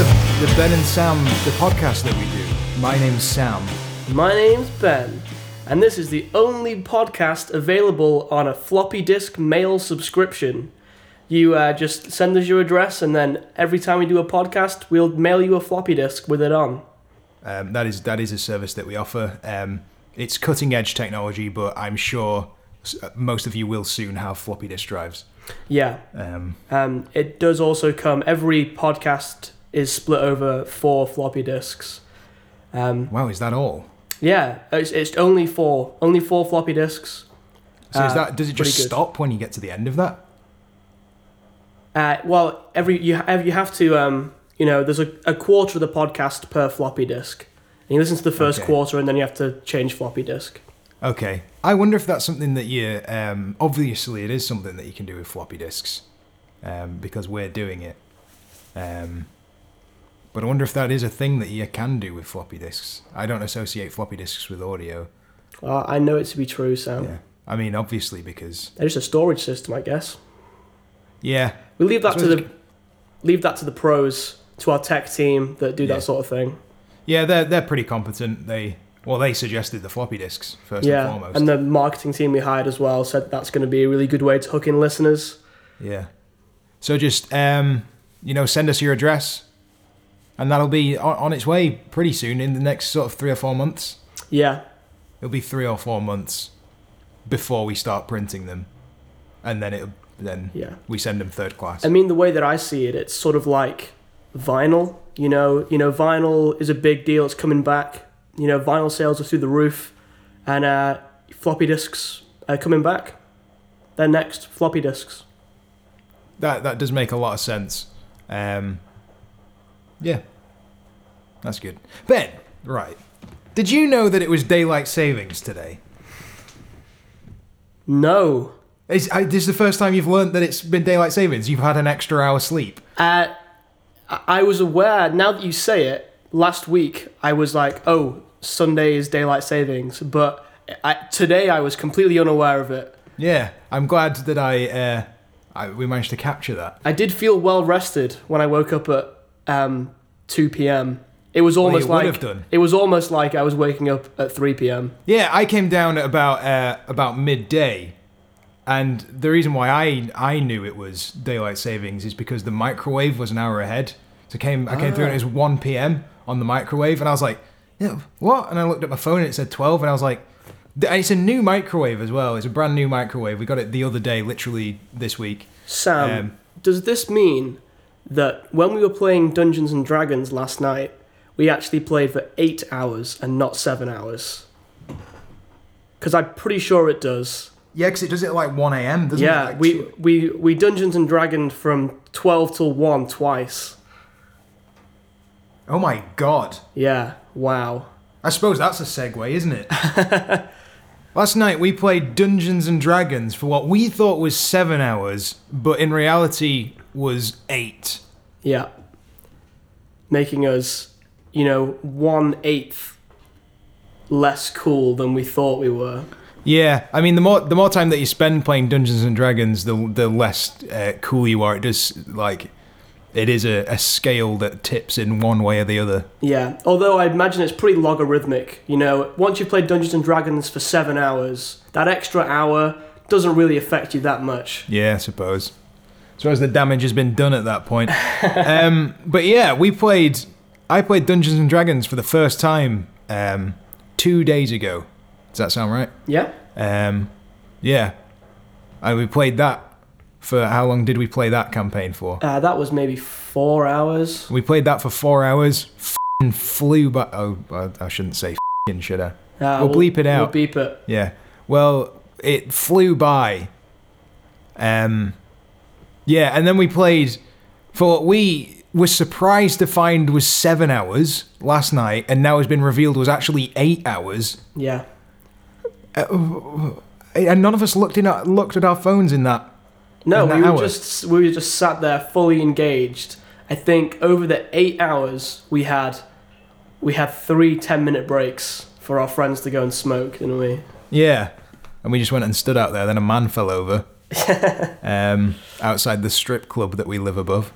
the, the Ben and Sam, the podcast that we do. My name's Sam. My name's Ben, and this is the only podcast available on a floppy disk mail subscription. You uh, just send us your address, and then every time we do a podcast, we'll mail you a floppy disk with it on. Um, that is that is a service that we offer. Um, it's cutting edge technology, but I'm sure most of you will soon have floppy disk drives. Yeah, Um, um, it does also come. Every podcast is split over four floppy disks. Um, wow, is that all? yeah, it's, it's only four, only four floppy disks. So is Uh, that does it just stop when you get to the end of that? Uh, well, every you have you have to um, you know there's a, a quarter of the podcast per floppy disk. And you listen to the first Okay. quarter, and then you have to change floppy disk. Okay, I wonder if that's something that you. Um, obviously, it is something that you can do with floppy disks, um, because we're doing it. Um, but I wonder if that is a thing that you can do with floppy disks. I don't associate floppy disks with audio. Well, I know it to be true, Sam. Yeah, I mean, obviously, because They're just a storage system, I guess. yeah, We leave that to the leave that to the pros, to our tech team that do Yeah. that sort of thing. yeah, they're they're pretty competent. They well, they suggested the floppy disks first and yeah, foremost. and the marketing team we hired as well said that's going to be a really good way to hook in listeners. Yeah. So just um, you know, send us your address, and that'll be on, on its way pretty soon in the next sort of three or four months. Yeah, It'll be three or four months before we start printing them, and then it then yeah. we send them third class. I mean, the way that I see it, it's sort of like vinyl. You know, you know, vinyl is a big deal. It's coming back. You know, vinyl sales are through the roof, and uh, floppy disks are coming back. They're next floppy disks. that that does make a lot of sense. Um, yeah, that's good. Ben, right? Did you know that it was daylight savings today? No, Is, I, this is the first time you've learned that it's been daylight savings. You've had an extra hour sleep. uh, I I was aware. Now that you say it, last week I was like, "Oh, Sunday is daylight savings," but I, today I was completely unaware of it. Yeah, I'm glad that I, uh, I we managed to capture that. I did feel well rested when I woke up at um, 2 p.m. It was almost would like it was almost like I was waking up at 3 p.m. Yeah, I came down at about uh, about midday, and the reason why I I knew it was daylight savings is because the microwave was an hour ahead. So came I came through and it was one p.m. on the microwave, and I was like, yeah, what? And I looked at my phone and it said twelve, and I was like, and it's a new microwave as well. It's a brand new microwave. We got it the other day, literally this week. Sam, Um, does this mean that when we were playing Dungeons and Dragons last night, we actually played for eight hours and not seven hours? Because I'm pretty sure it does. Yeah, because it does it at like one a.m. Doesn't it? yeah, Like we, two- we we Dungeons and Dragons from 12 till 1 twice. Oh my god. Yeah, wow. I suppose that's a segue, isn't it? Last night we played Dungeons and Dragons for what we thought was seven hours, but in reality was eight. Yeah. Making us, you know, one eighth less cool than we thought we were. Yeah, I mean the more the more time that you spend playing Dungeons and Dragons, the the less uh, cool you are. It does like it is a, a scale that tips in one way or the other. Yeah. Although I imagine it's pretty logarithmic. You know, once you've played Dungeons and Dragons for seven hours, that extra hour doesn't really affect you that much. Yeah, I suppose. I as the damage has been done at that point. um, but yeah, we played. I played Dungeons and Dragons for the first time um, two days ago. Does that sound right? Yeah. Um, yeah, and we played that for how long did we play that campaign for? Uh, that was maybe four hours. We played that for four hours. F***ing flew by. Oh, I- I shouldn't say f***ing, should I? Uh, We'll bleep it out. We'll beep it. Yeah. Well, it flew by. Um, yeah, and then we played for what we were surprised to find was seven hours last night, and now has been revealed was actually eight hours. Yeah. Uh, and none of us looked in our, looked at our phones in that. No, In that we were hour. just we were just sat there fully engaged. I think over the eight hours we had, we had three 10 minute breaks for our friends to go and smoke, didn't we? Yeah. And we just went and stood out there. Then a man fell over um, outside the strip club that we live above.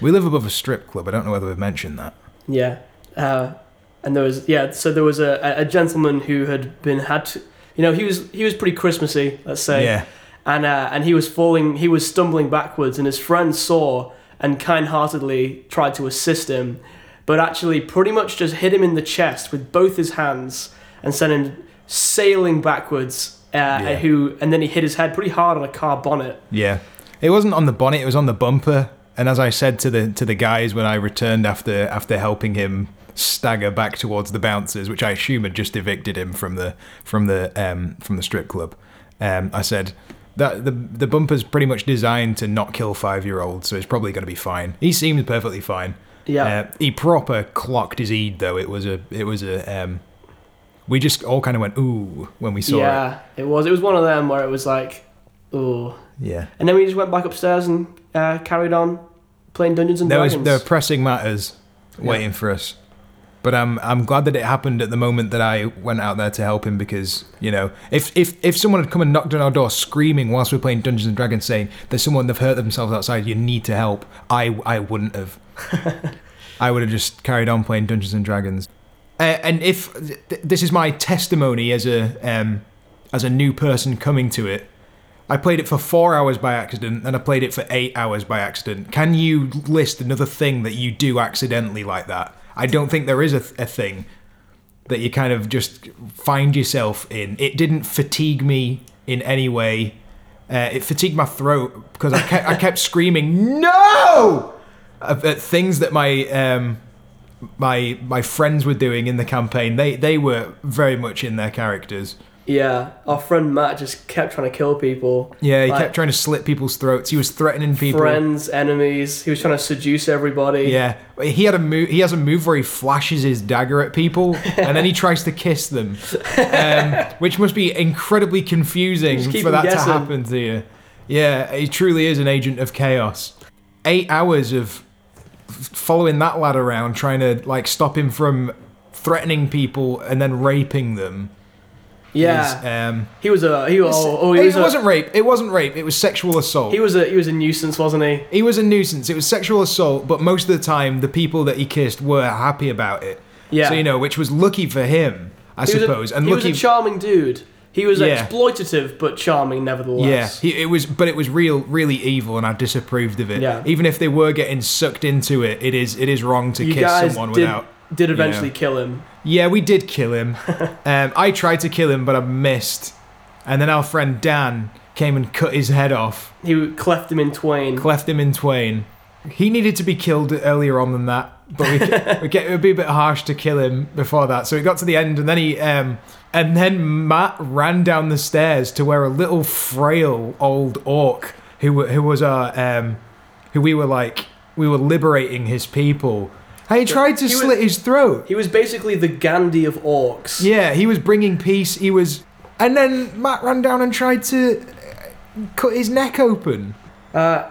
We live above a strip club. I don't know whether we've mentioned that. Yeah. Uh, and there was yeah, so there was a, a gentleman who had been had to, you know, he was he was pretty Christmassy, let's say. Yeah. And uh, and he was falling he was stumbling backwards and his friend saw and kind-heartedly tried to assist him, but actually pretty much just hit him in the chest with both his hands and sent him sailing backwards. Uh, Yeah. Who and then he hit his head pretty hard on a car bonnet. Yeah. It wasn't on the bonnet, it was on the bumper. And as I said to the to the guys when I returned after after helping him stagger back towards the bouncers, which I assume had just evicted him from the from the um, from the strip club, um, I said that the the bumper's pretty much designed to not kill five year olds, so it's probably going to be fine. He seemed perfectly fine. Yeah. Uh, he proper clocked his Eid though. It was a it was a um, we just all kind of went ooh when we saw it. yeah, it was. It was one of them where it was like, oh. Yeah. And then we just went back upstairs and uh, carried on playing Dungeons and there was Dragons. there were pressing matters Yeah. waiting for us. But I'm I'm glad that it happened at the moment that I went out there to help him because you know if if if someone had come and knocked on our door screaming whilst we are playing Dungeons and Dragons saying there's someone they've hurt themselves outside you need to help I I wouldn't have I would have just carried on playing Dungeons and Dragons uh, and if th- this is my testimony as a um, as a new person coming to it I played it for four hours by accident, and I played it for eight hours by accident. Can you list another thing that you do accidentally like that? I don't think there is a, a thing that you kind of just find yourself in. It didn't fatigue me in any way. Uh, it fatigued my throat because I kept, I kept screaming no at, at things that my um, my my friends were doing in the campaign. They they were very much in their characters. yeah, our friend Matt just kept trying to kill people. Yeah, he Like- kept trying to slit people's throats. He was threatening people. Friends, enemies. He was trying to seduce everybody. Yeah, he had a move. He has a move where he flashes his dagger at people, and then he tries to kiss them, um, which must be incredibly confusing for that guessing. to happen to you. Yeah, he truly is an agent of chaos. Eight hours of following that lad around, trying to like stop him from threatening people and then raping them. Yeah. is, um, he was a he was oh, oh he it was a, wasn't rape. It wasn't rape. It was sexual assault. he was a he was a nuisance, wasn't he? He was a nuisance. It was sexual assault, but most of the time, the people that he kissed were happy about it. Yeah. So you know, which was lucky for him, I He was a- suppose, and he lucky. was a charming dude. He was Yeah. exploitative but charming yeah, nevertheless. he, it was, but it was real, really evil, and I disapproved of it. Yeah. Even if they were getting sucked into it, it is, it is wrong to you kiss someone did, without. did eventually know. kill him. Yeah, we did kill him. um, I tried to kill him, but I missed. And then our friend Dan came and cut his head off. He cleft him in twain. cleft him in twain. He needed to be killed earlier on than that, but we, we get, it would be a bit harsh to kill him before that. So we got to the end, and then he, um, and then Matt ran down the stairs to where a little frail old orc, who who was our, um, who we were like, we were liberating his people. And he tried to He was- slit his throat. he was basically the Gandhi of orcs. Yeah, he was bringing peace. He was, and then Matt ran down and tried to uh, cut his neck open. Uh,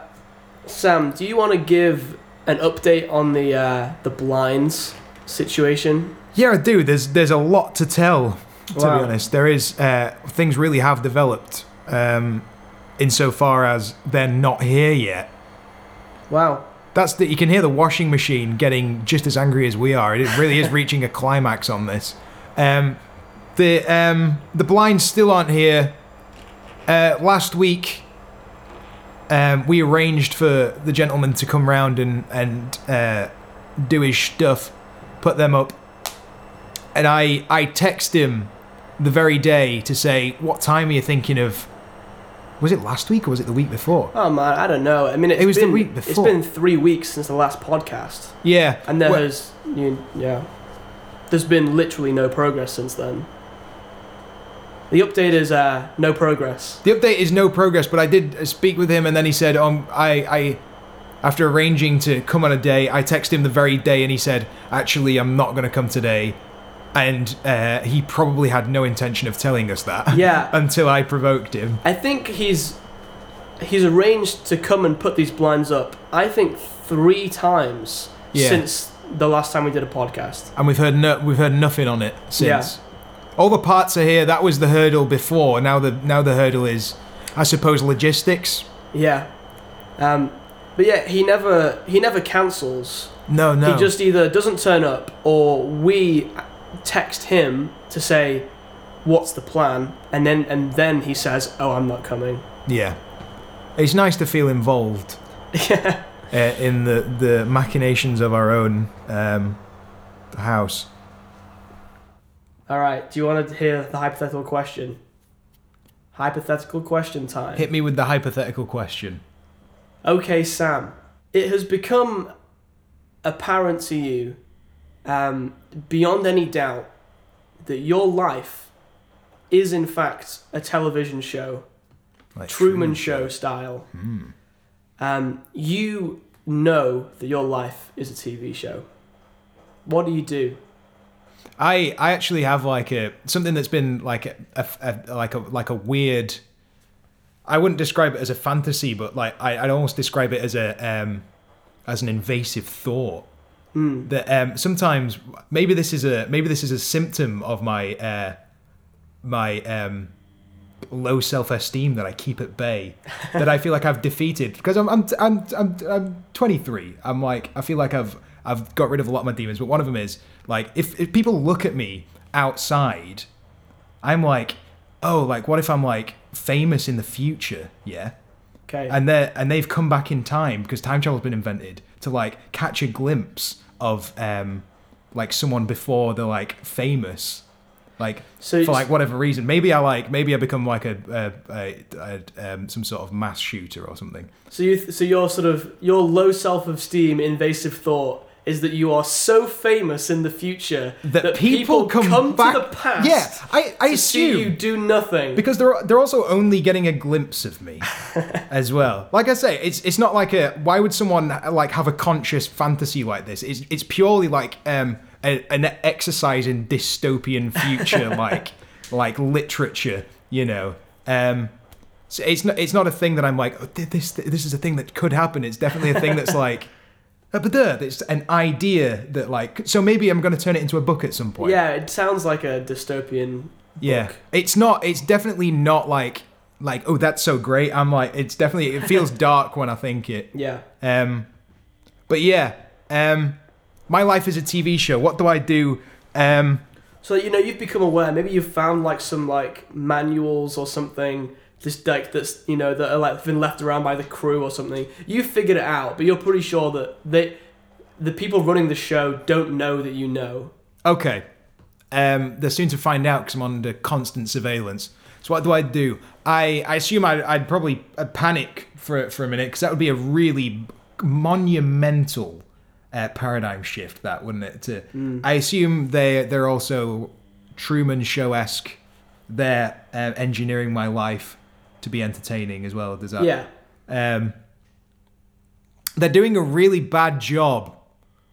Sam, do you want to give an update on the uh, the blinds situation? Yeah, I do. There's there's a lot to tell. To Wow. be honest, there is uh, things really have developed. Um, insofar as they're not here yet. Wow. That's that you can hear the washing machine getting just as angry as we are. It really is reaching a climax on this. Um, the um, the blinds still aren't here. Uh, last week, um, we arranged for the gentleman to come round and and uh, do his stuff, put them up, and I I text him the very day to say what time are you thinking of. Was it last week or was it the week before? Oh man, I don't know. I mean, it's It was the been, week It's before. been three weeks since the last podcast, Yeah, and there well- you, yeah, there's been literally no progress since then. The update is uh, no progress. The update is no progress, but I did uh, speak with him, and then he said, "Um, I, I, after arranging to come on a day, I texted him the very day, and he said, actually, I'm not going to come today." And uh, he probably had no intention of telling us that Yeah, until I provoked him. I think he's he's arranged to come and put these blinds up. I think three times Yeah. since the last time we did a podcast. And we've heard no, we've heard nothing on it since. Yeah. All the parts are here. That was the hurdle before. Now the now the hurdle is, I suppose, logistics. Yeah. Um, But yeah, he never he never cancels. No, no. He just either doesn't turn up or we text him to say what's the plan and then and then he says, "Oh, I'm not coming." yeah. It's nice to feel involved Yeah. uh, in the the machinations of our own um, house. All right, do you want to hear the hypothetical question? Hypothetical question time. Hit me with the hypothetical question. Okay, Sam. It has become apparent to you, um, beyond any doubt, that your life is in fact a television show, Like Truman Show style. Um, you know that your life is a TV show. What do you do? I I actually have like a something that's been like a, a, a like a like a weird. I wouldn't describe it as a fantasy, but like I, I'd almost describe it as a um, as an invasive thought. That um, sometimes maybe this is a maybe this is a symptom of my uh, my um, low self esteem that I keep at bay. that I feel like I've defeated because I'm I'm I'm I'm, I'm 23. I'm like I feel like I've I've got rid of a lot of my demons, but one of them is like if if people look at me outside, I'm like, oh, like what if I'm like famous in the future? Yeah Okay. and they and they've come back in time because time travel's been invented to like catch a glimpse of um like someone before they're like famous like So for like whatever reason maybe i like maybe i become like a, a, a, a um, some sort of mass shooter or something So you, th- so your sort of your low self-esteem, invasive thought is that you are so famous in the future that, people, come, back to the past. yeah i i assume you do nothing. because they're they're also only getting a glimpse of me as well. Like I say, it's it's not like a why would someone like have a conscious fantasy like this? It's it's purely like um a, an exercise in dystopian future like like literature, you know. Um so it's not it's not a thing that I'm like oh, this this is a thing that could happen. It's definitely a thing that's like but there, it's an idea that like so maybe I'm going to turn it into a book at some point. yeah, it sounds like a dystopian. Yeah, book. it's not. It's definitely not like like oh that's so great. I'm like it's definitely it feels dark when I think it. Yeah. Um, but yeah, um, my life is a TV show. What do I do? Um, So you know you've become aware. Maybe you've found like some like manuals or something. This deck that's you know that are like been left around by the crew or something. You've figured it out, but you're pretty sure that they, the people running the show, don't know that you know. okay, um, they're soon to find out because I'm under constant surveillance. So what do I do? I I assume I'd, I'd probably uh, panic for for a minute because that would be a really monumental uh, paradigm shift. That wouldn't it? To I assume they they're also Truman Show esque. They're uh, engineering my life to be entertaining as well. Does that? Yeah. Um, they're doing a really bad job.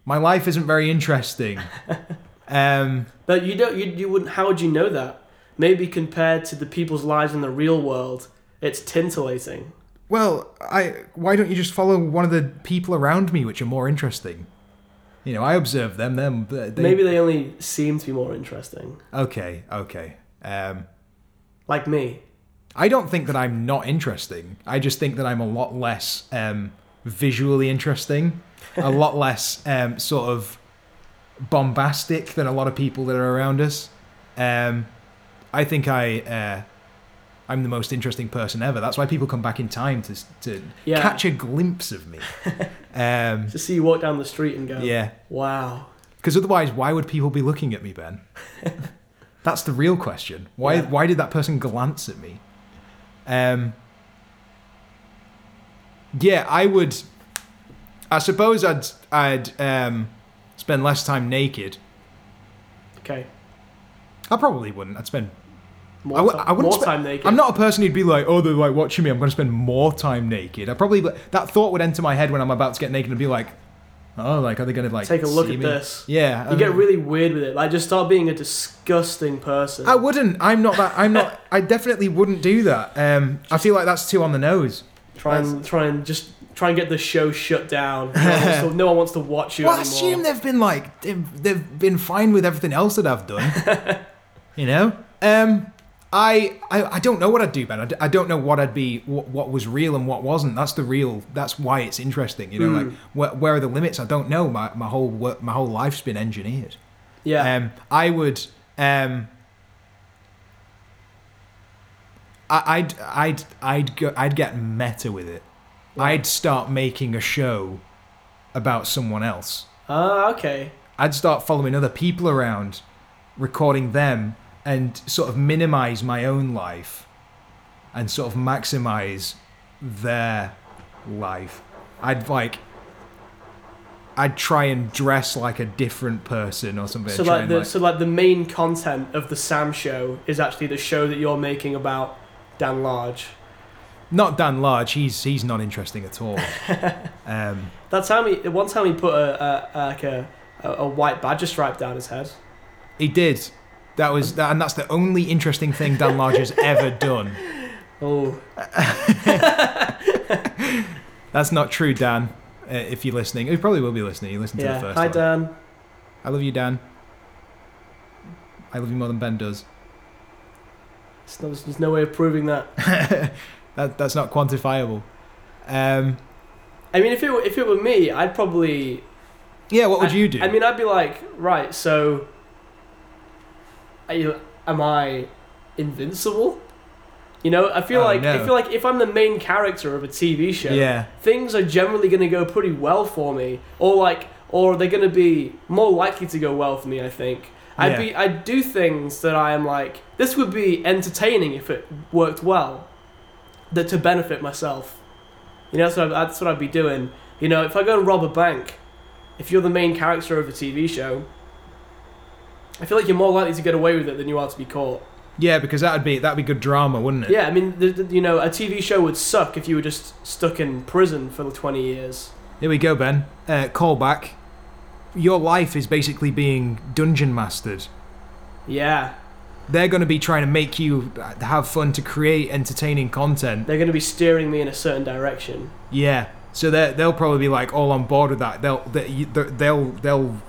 My life isn't very interesting. um, But you don't. You, you wouldn't. How would you know that? Maybe compared to the people's lives in the real world, it's tintillating. well, I why don't you just follow one of the people around me, which are more interesting? You know, I observe them. Them. They, Maybe they only seem to be more interesting. Okay. Okay. Um, Like me. I don't think that I'm not interesting. I just think that I'm a lot less um, visually interesting, a lot less um, sort of bombastic than a lot of people that are around us. Um, I think I uh, I'm the most interesting person ever. That's why people come back in time to to Yeah. catch a glimpse of me. um, To see you walk down the street and go, yeah, wow. because otherwise, why would people be looking at me, Ben? That's the real question. Why? Yeah. Why did that person glance at me? Um. Yeah, I would. I suppose I'd I'd um, spend less time naked. Okay. I probably wouldn't. I'd spend. More, I w- ti- I wouldn't more time naked. I'm not a person who'd be like, oh, they're like watching me. I'm going to spend more time naked. I probably that thought would enter my head when I'm about to get naked and be like, oh, like are they going to like Take a look at me? this. Yeah, You get um, really weird with it. Like, just start being a disgusting person. I wouldn't. I'm not that. I'm not. I definitely wouldn't do that. Um, I feel like that's too on the nose. try and try and just try and get the show shut down. No one wants to, no one wants to watch you Well, I assume they've been like they've, they've been fine with everything else that I've done. you know. Um, I, I I don't know what I'd do, Ben. I, d- I don't know what I'd be, what, what was real and what wasn't. That's the real. That's why it's interesting. You know, Hmm. like where, where are the limits? I don't know. My my whole work, my whole life's been engineered. Yeah. Um, I would. Um, I, I'd I'd I'd go, I'd get meta with it. I'd start making a show about someone else. Ah, okay. I'd start following other people around, recording them, and sort of minimize my own life, and sort of maximize their life. I'd like. I'd try and dress like a different person or something. So like the so like the main content of the Sam show is actually the show that you're making about Dan Large. not Dan Large. He's he's not interesting at all. um, That time he one time he put a, a, like a a white badger stripe down his head. he did. That was that, and that's the only interesting thing Dan Large has ever done. Oh, That's not true, Dan. Uh, if you're listening, he probably will be listening. You listen to the first Hi one. Dan. I love you, Dan. I love you more than Ben does. There's no, there's no way of proving that. that that's not quantifiable. Um, I mean, if it were, if it were me, I'd probably. yeah, what would I- you do? I mean, I'd be like, right, so. Am I invincible? You know, I feel Oh, like no. I feel like if I'm the main character of a TV show, yeah, things are generally going to go pretty well for me, or like, or they're going to be more likely to go well for me. I think I'd Yeah. be, I'd do things that I am like, this would be entertaining if it worked well, that to benefit myself. You know, that's what, I, that's what I'd be doing. You know, if I go and rob a bank, if you're the main character of a TV show, I feel like you're more likely to get away with it than you are to be caught. yeah, because that'd be that'd be good drama, wouldn't it? Yeah, I mean, the, the, you know, a TV show would suck if you were just stuck in prison for 20 years. Here we go, Ben. Uh, call back. Your life is basically being dungeon mastered. Yeah, They're going to be trying to make you have fun to create entertaining content. they're going to be steering me in a certain direction. Yeah. So they they'll probably be like all on board with that. They'll they, they'll they'll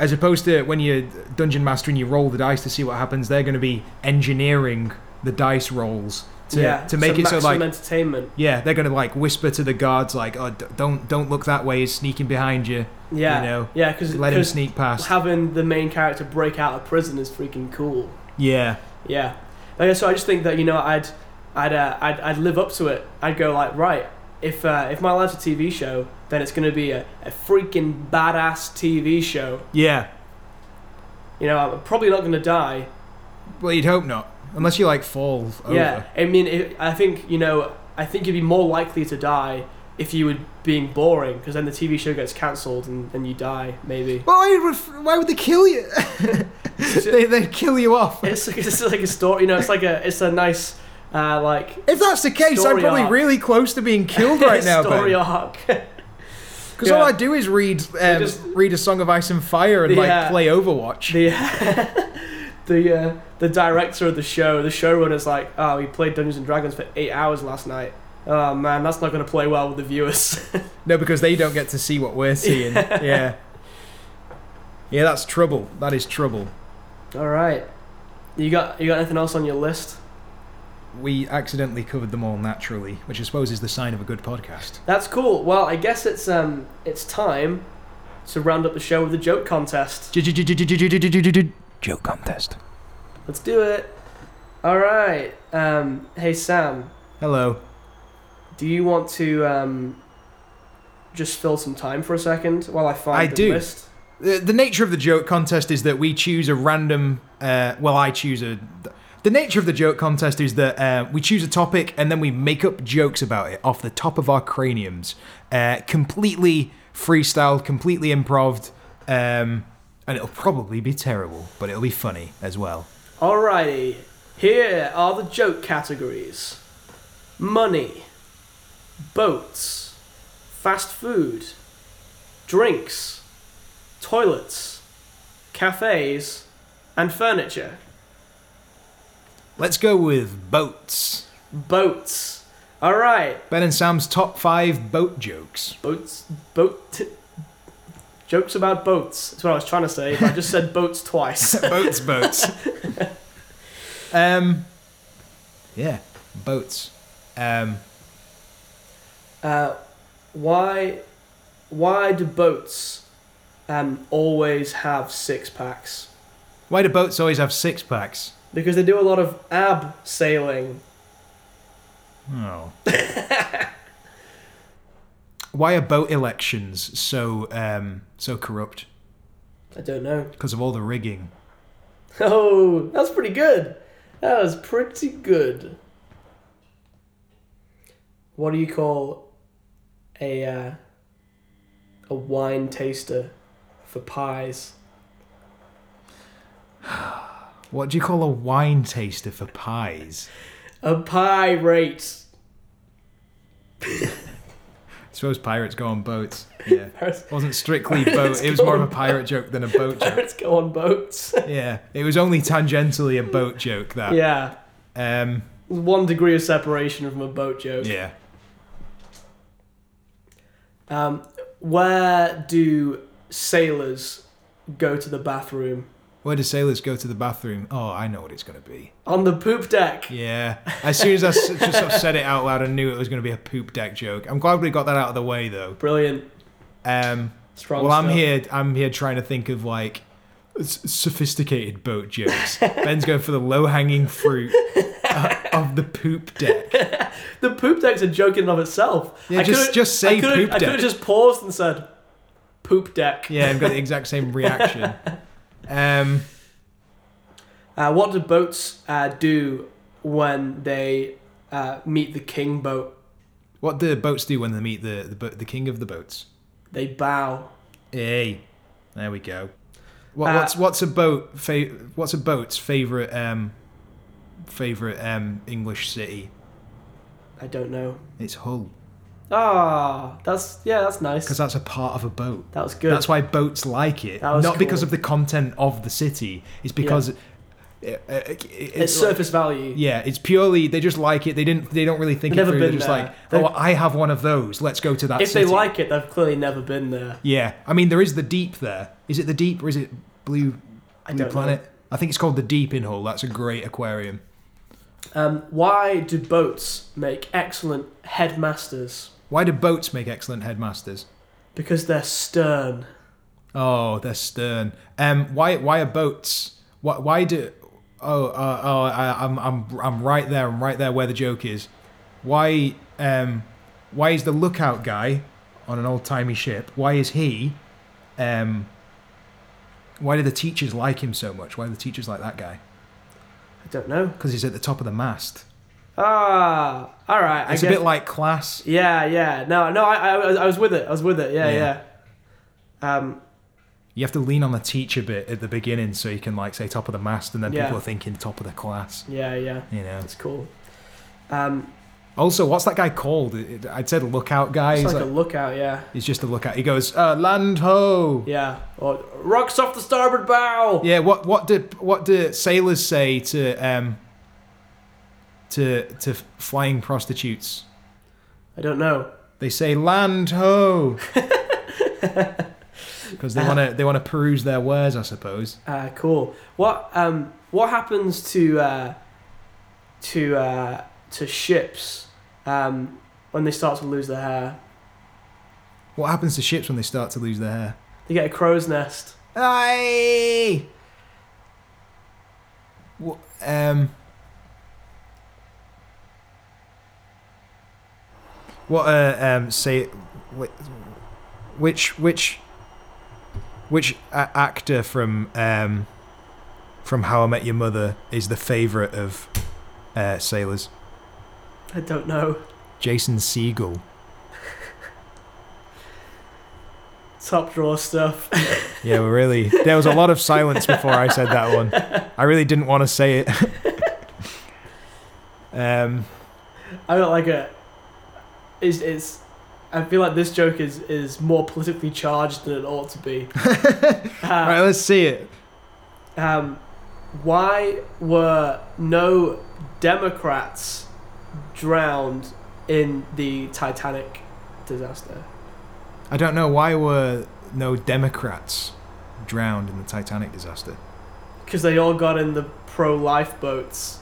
as opposed to when you're dungeon master and you roll the dice to see what happens, they're going to be engineering the dice rolls to yeah, to make it so like entertainment. yeah, they're going to like whisper to the guards like oh don't don't look that way, he's sneaking behind you. Yeah, You know, yeah, because Let him sneak past. having the main character break out of prison is freaking cool. Yeah. Yeah, so I just think that you know I'd I'd uh, I'd, I'd live up to it. I'd go like right. If, uh, if my life's a TV show, then it's going to be a, a freaking badass TV show. Yeah. You know, I'm probably not going to die, Well, you'd hope not. Unless you like fall over. Yeah, I mean, it, I think you know, I think you'd be more likely to die if you were being boring, because then the TV show gets cancelled and, and you die, maybe. Well, why would, why would they kill you? they, they'd kill you off. It's, it's like a story, you know. It's like a, it's a nice, uh, like If that's the case, I'm probably arc. really close to being killed right now, story Ben. arc. Because all I do is read um, just- read a Song of Ice and Fire and like Yeah. play Overwatch. the the uh, the director of the show, the showrunner's like, oh, we played Dungeons and Dragons for eight hours last night. Oh man, that's not going to play well with the viewers. No, because they don't get to see what we're seeing. yeah. Yeah, that's trouble. That is trouble. All right, you got you got anything else on your list? We accidentally covered them all naturally, which I suppose is the sign of a good podcast. That's cool. Well, I guess it's um it's time to round up the show with the joke contest. Joke contest. Let's do it. All right. Um, hey Sam, Hello. do you want to um just fill some time for a second while I find I the do. list? The, the nature of the joke contest is that we choose a random. Uh, well, I choose a. The nature of the joke contest is that uh, we choose a topic and then we make up jokes about it off the top of our craniums, uh, completely freestyle, completely improv, um, and it'll probably be terrible, but it'll be funny as well. Alrighty. Here are the joke categories: money, boats, fast food, drinks, toilets, cafes, and furniture. Let's go with boats. Boats. All right. Ben and Sam's top five boat jokes. Boats. Boat. Jokes about boats. That's what I was trying to say, but I just said boats twice. boats, boats. Um, yeah, boats. Um, Uh, why, why do boats um, always have six packs? why do boats always have six packs? Because they do a lot of ab sailing. Oh. why are boat elections so um, so corrupt? I don't know. Because of all the rigging. Oh, that's pretty good. That was pretty good. What do you call a uh, a wine taster for pies? What do you call a wine taster for pies? A pie rate. I suppose pirates go on boats. Yeah. Pirates, It wasn't strictly boat. It was more of a pirate joke than a boat joke. pirates go on boats. Yeah. It was only tangentially a boat joke that. yeah, Um. one degree of separation from a boat joke. Yeah. Um, where do sailors go to the bathroom? Where do sailors go to the bathroom? Oh, I know what it's going to be. On the poop deck. Yeah. As soon as I s- just sort of said it out loud, I knew it was going to be a poop deck joke. I'm glad we got that out of the way, though. Brilliant. Um. Strong. Well, I'm stuff. here. I'm here trying to think of like s- sophisticated boat jokes. Ben's going for the low-hanging fruit uh, of the poop deck. The poop deck's a joke in and of itself. Yeah, I just- could've- just say I could've- poop I could deck. have just paused and said, "Poop deck." Yeah, I've got the exact same reaction. Um. Uh, what do boats uh, do when they uh, meet the king boat? What do boats do when they meet the the, bo- the king of the boats? They bow. Hey, there we go. What, Uh, what's what's a boat? Fa- what's a boat's favorite um favorite um English city? I don't know. It's Hull Ah, that's yeah, that's nice. because that's a part of a boat. That was good. That's why boats like it. That was Not because of the content of the city. It's because it, it- it- it's surface value. yeah, it's purely they just like it. They didn't. They don't really think They've it never through. They're just there. like, They've- oh, I have one of those. Let's go to that. if city. they like it, they've clearly never been there. yeah. I mean, there is the deep there. Is it the deep or is it blue? I Blue don't Planet. I think it's called the Deep in Hull. That's a great aquarium. Um, why do boats make excellent headmasters? Why do boats make excellent headmasters? Because they're stern. Oh, they're stern. Um, why? Why are boats? Why? Why do? Oh, uh, oh, I, I'm, I'm, I'm right there. I'm right there where the joke is. Why? Um, why is the lookout guy on an old timey ship? Why is he? Um, why do the teachers like him so much? Why do the teachers like that guy? I don't know. Because he's at the top of the mast. Ah, all right. I It's a guess- bit like class. Yeah, yeah. No, no. I, I, was- I was with it. I was with it. Yeah, Yeah. yeah. Um, You have to lean on the teacher bit at the beginning so you can like say top of the mast, and then Yeah. people are thinking top of the class. yeah, yeah. You know. It's cool. Um, Also, what's that guy called? It- I'd said lookout guy. it's He's, like, like, a lookout. Yeah, he's just a lookout. He goes, uh, land ho. yeah. Or rocks off the starboard bow. Yeah. What what do what do sailors say to um to to flying prostitutes? I don't know. They say land ho. Because they want to they want to peruse their wares, I suppose. Uh, cool. What um what happens to uh, to uh, to ships um, when they start to lose their hair? What happens to ships when they start to lose their hair? They get a crow's nest. Aye. Wha- Um. What uh um say which which which actor from um from How I Met Your Mother is the favorite of uh, sailors? I don't know. Jason Segel. Top drawer stuff. Yeah, we're really. There was a lot of silence before I said that one. I really didn't want to say it. um, I don't like it. It's, it's I feel like this joke is, is more politically charged than it ought to be. Right, let's see it. um, why were no Democrats drowned in the Titanic disaster? I don't know why were no Democrats drowned in the Titanic disaster. Because they all got in the pro lifeboats.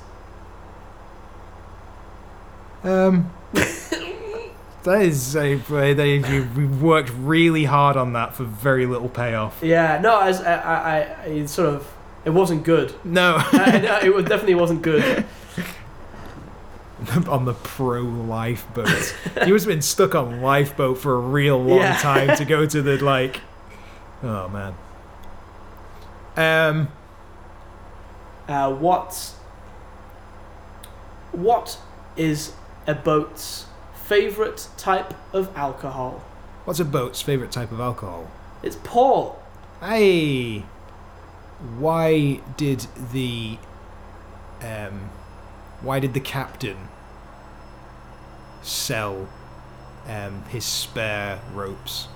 Um, that is a they you we worked really hard on that for very little payoff. Yeah, no, I, I, I it sort of, it wasn't good. No, I, I- it definitely wasn't good. on the pro lifeboat. he was been stuck on lifeboat for a real long Yeah. time to go to the like. Oh man. Um, Uh, what, what is a boat's favorite type of alcohol? what's a boat's favorite type of alcohol? It's port. Hey, why did the um, why did the captain sell um, his spare ropes?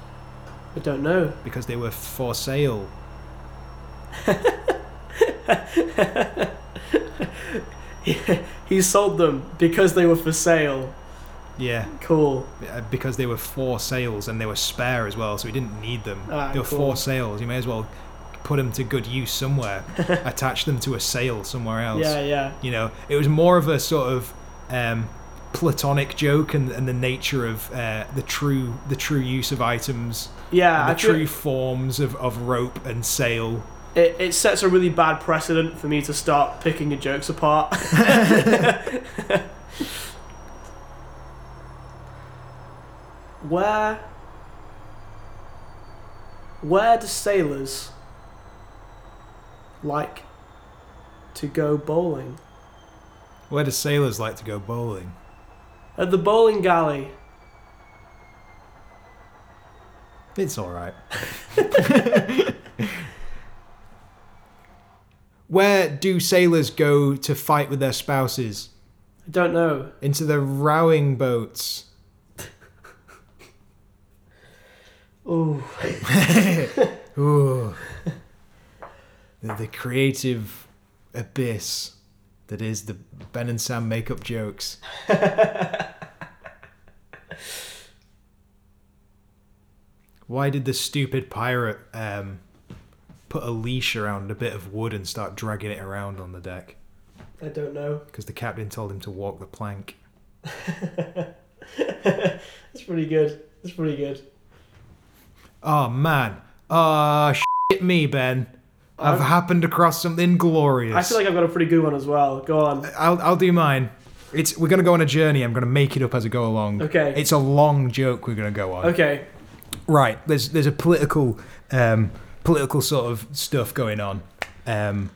I don't know. Because they were for sale. he sold them because they were for sale. Yeah, Cool. uh, because they were four sales and they were spare as well, so we didn't need them. Ah, they were cool. for sales. You may as well put them to good use somewhere. attach them to a sale somewhere else. Yeah, yeah. You know, it was more of a sort of um, platonic joke and, and the nature of uh, the true the true use of items, Yeah, the true forms of, of rope and sail. it, it sets a really bad precedent for me to start picking your jokes apart. where where do sailors like to go bowling? Where do sailors like to go bowling? At the bowling alley. It's all right. Where do sailors go to fight with their spouses? I don't know. Into the rowing boats. Ooh. Ooh. the, the creative abyss that is the Ben and Sam makeup jokes. Why did the stupid pirate um, put a leash around a bit of wood and start dragging it around on the deck? I don't know. Because the captain told him to walk the plank. That's pretty good. That's pretty good. Oh man. Ah, shit me, Ben. I've I'm- happened across something glorious. I feel like I've got a pretty good one as well. Go on. I'll I'll do mine. It's we're gonna go on a journey. I'm gonna make it up as I go along. Okay. It's a long joke we're gonna go on. Okay. Right. There's there's a political um political sort of stuff going on. Um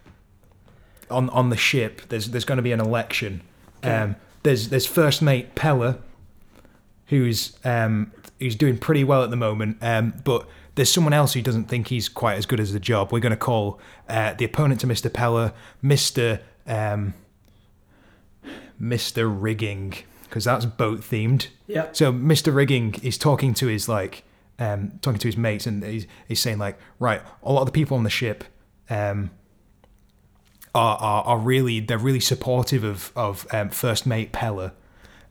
on on the ship. There's there's gonna be an election. Um there's there's first mate Pella who's um who's doing pretty well at the moment. Um but there's someone else who doesn't think he's quite as good as the job. We're gonna call uh, the opponent to Mr. Pella, Mr. Um Mr. Rigging, because that's boat themed. Yeah. So Mr. Rigging is talking to his like um talking to his mates and he's he's saying like, right, a lot of the people on the ship um are are, are really they're really supportive of of um, first mate Pella.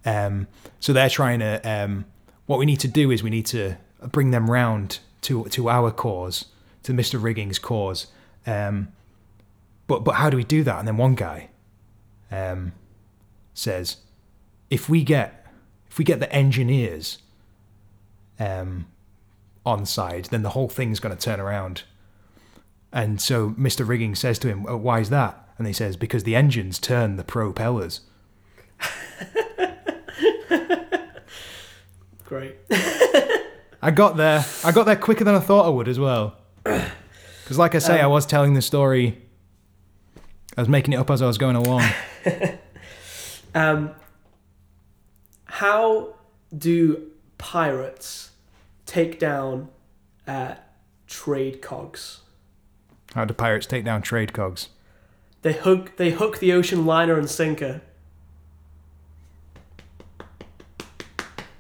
Um so they're trying to um what we need to do is we need to bring them round to to our cause, to Mr. Rigging's cause. Um but but how do we do that? And then one guy um says if we get if we get the engineers um, on side, then the whole thing's going to turn around. And so Mr. Rigging says to him, oh, "Why is that?" And he says, "Because the engines turn the propellers." Great. I got there. I got there quicker than I thought I would as well. Because, like I say, I was telling the story. I was making it up as I was going along. Um, how do pirates take down uh, trade cogs? How do pirates take down trade cogs? They hook they hook the ocean liner and sinker.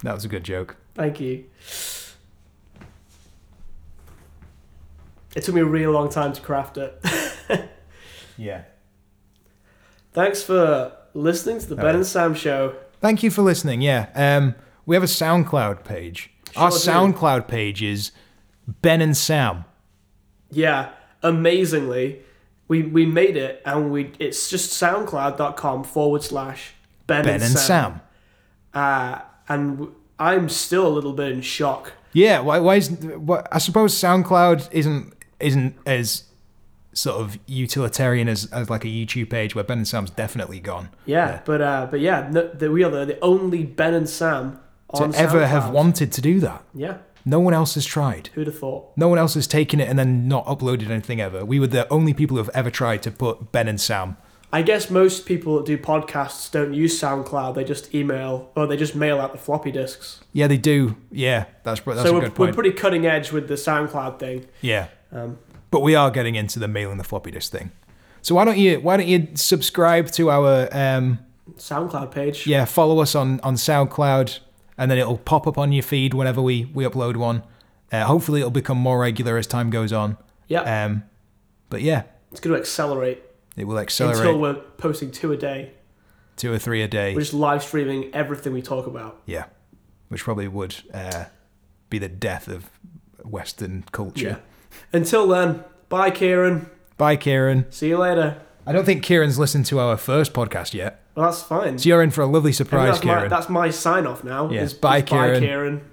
That was a good joke. Thank you. It took me a really long time to craft it. Yeah. Thanks for listening to the Ben Oh. and Sam show. Thank you for listening. Yeah. Um, we have a SoundCloud page. Our do. SoundCloud page is Ben and Sam. Yeah, amazingly, we we made it, and we it's just SoundCloud.com forward slash Ben, Ben and Sam. Uh, and I'm still a little bit in shock. Yeah, why? Why is? What, I suppose SoundCloud isn't isn't as sort of utilitarian as, as like a YouTube page where Ben and Sam's definitely gone. Yeah, but uh, but yeah, no, the, we are the, the only Ben and Sam To on ever have wanted to do that. Yeah, No one else has tried. who'd have thought? No one else has taken it and then not uploaded anything ever. We were the only people who have ever tried to put Ben and Sam. I guess most people that do podcasts don't use SoundCloud. They just email or they just mail out the floppy disks. Yeah, they do. Yeah, that's that's so a good we're pretty cutting edge with the SoundCloud thing. yeah, Um, but we are getting into the mailing the floppy disk thing. So why don't you why don't you subscribe to our um, SoundCloud page. yeah follow us on on SoundCloud and then it'll pop up on your feed whenever we we upload one. Uh, hopefully it'll become more regular as time goes on. Yeah, Um, but yeah, it's going to accelerate, it will accelerate until we're posting two a day. two or three a day. We're just live streaming everything we talk about. Yeah, which probably would uh, be the death of Western culture. Yeah. Until then, bye, Kieran. Bye, Kieran. See you later. I don't think Kieran's listened to our first podcast yet, Well, that's fine. so you're in for a lovely I mean, surprise, that's, my, Kieran. that's my sign off now. Yeah. is- Bye, Kieran. Bye, Kieran.